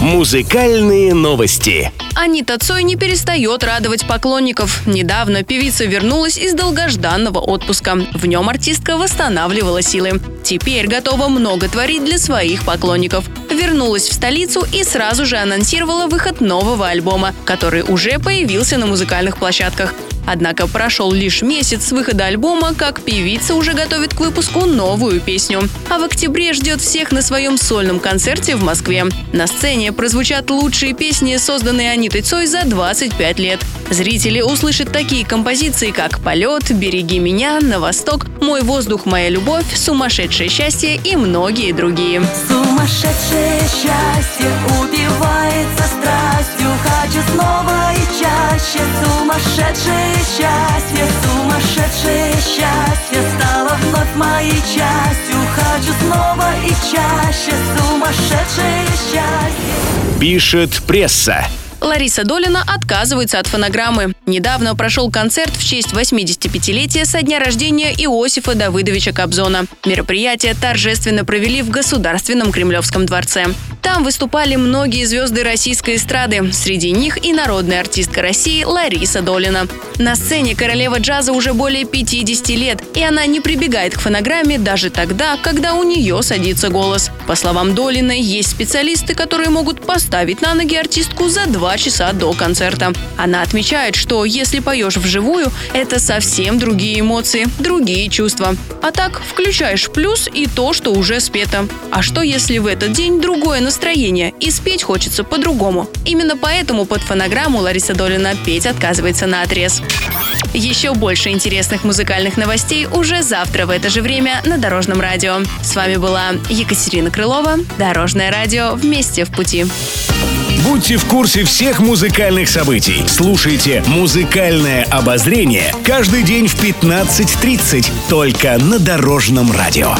Музыкальные новости. Анита Цой не перестает радовать поклонников. Недавно певица вернулась из долгожданного отпуска. В нем артистка восстанавливала силы. Теперь готова много творить для своих поклонников. Вернулась в столицу и сразу же анонсировала выход нового альбома, который уже появился на музыкальных площадках. Однако прошел лишь месяц с выхода альбома, как певица уже готовит к выпуску новую песню. А в октябре ждет всех на своем сольном концерте в Москве. На сцене прозвучат лучшие песни, созданные Анитой Цой за 25 лет. Зрители услышат такие композиции, как «Полет», «Береги меня», «На восток», «Мой воздух, моя любовь», «Сумасшедшее счастье» и многие другие. Сумасшедшее счастье убивается страстью, хочу снова чаще. Сумасшедшее счастье, сумасшедшее счастье стало вновь моей частью. Хочу снова и чаще, сумасшедшее счастье. Пишет пресса. Лариса Долина отказывается от фонограммы. Недавно прошел концерт в честь 85-летия со дня рождения Иосифа Давыдовича Кобзона. Мероприятие торжественно провели в Государственном Кремлевском дворце. Там выступали многие звезды российской эстрады. Среди них и народная артистка России Лариса Долина. На сцене королева джаза уже более 50 лет, и она не прибегает к фонограмме даже тогда, когда у нее садится голос. По словам Долиной, есть специалисты, которые могут поставить на ноги артистку за два часа до концерта. Она отмечает, что если поешь вживую, это совсем другие эмоции, другие чувства. А так, включаешь плюс и то, что уже спето. А что если в этот день другое настроение и спеть хочется по-другому? Именно поэтому под фонограмму Лариса Долина петь отказывается на отрез. Еще больше интересных музыкальных новостей уже завтра в это же время на Дорожном радио. С вами была Екатерина Крылова. Дорожное радио вместе в пути. Будьте в курсе всех музыкальных событий. Слушайте «Музыкальное обозрение» каждый день в 15.30 только на Дорожном радио.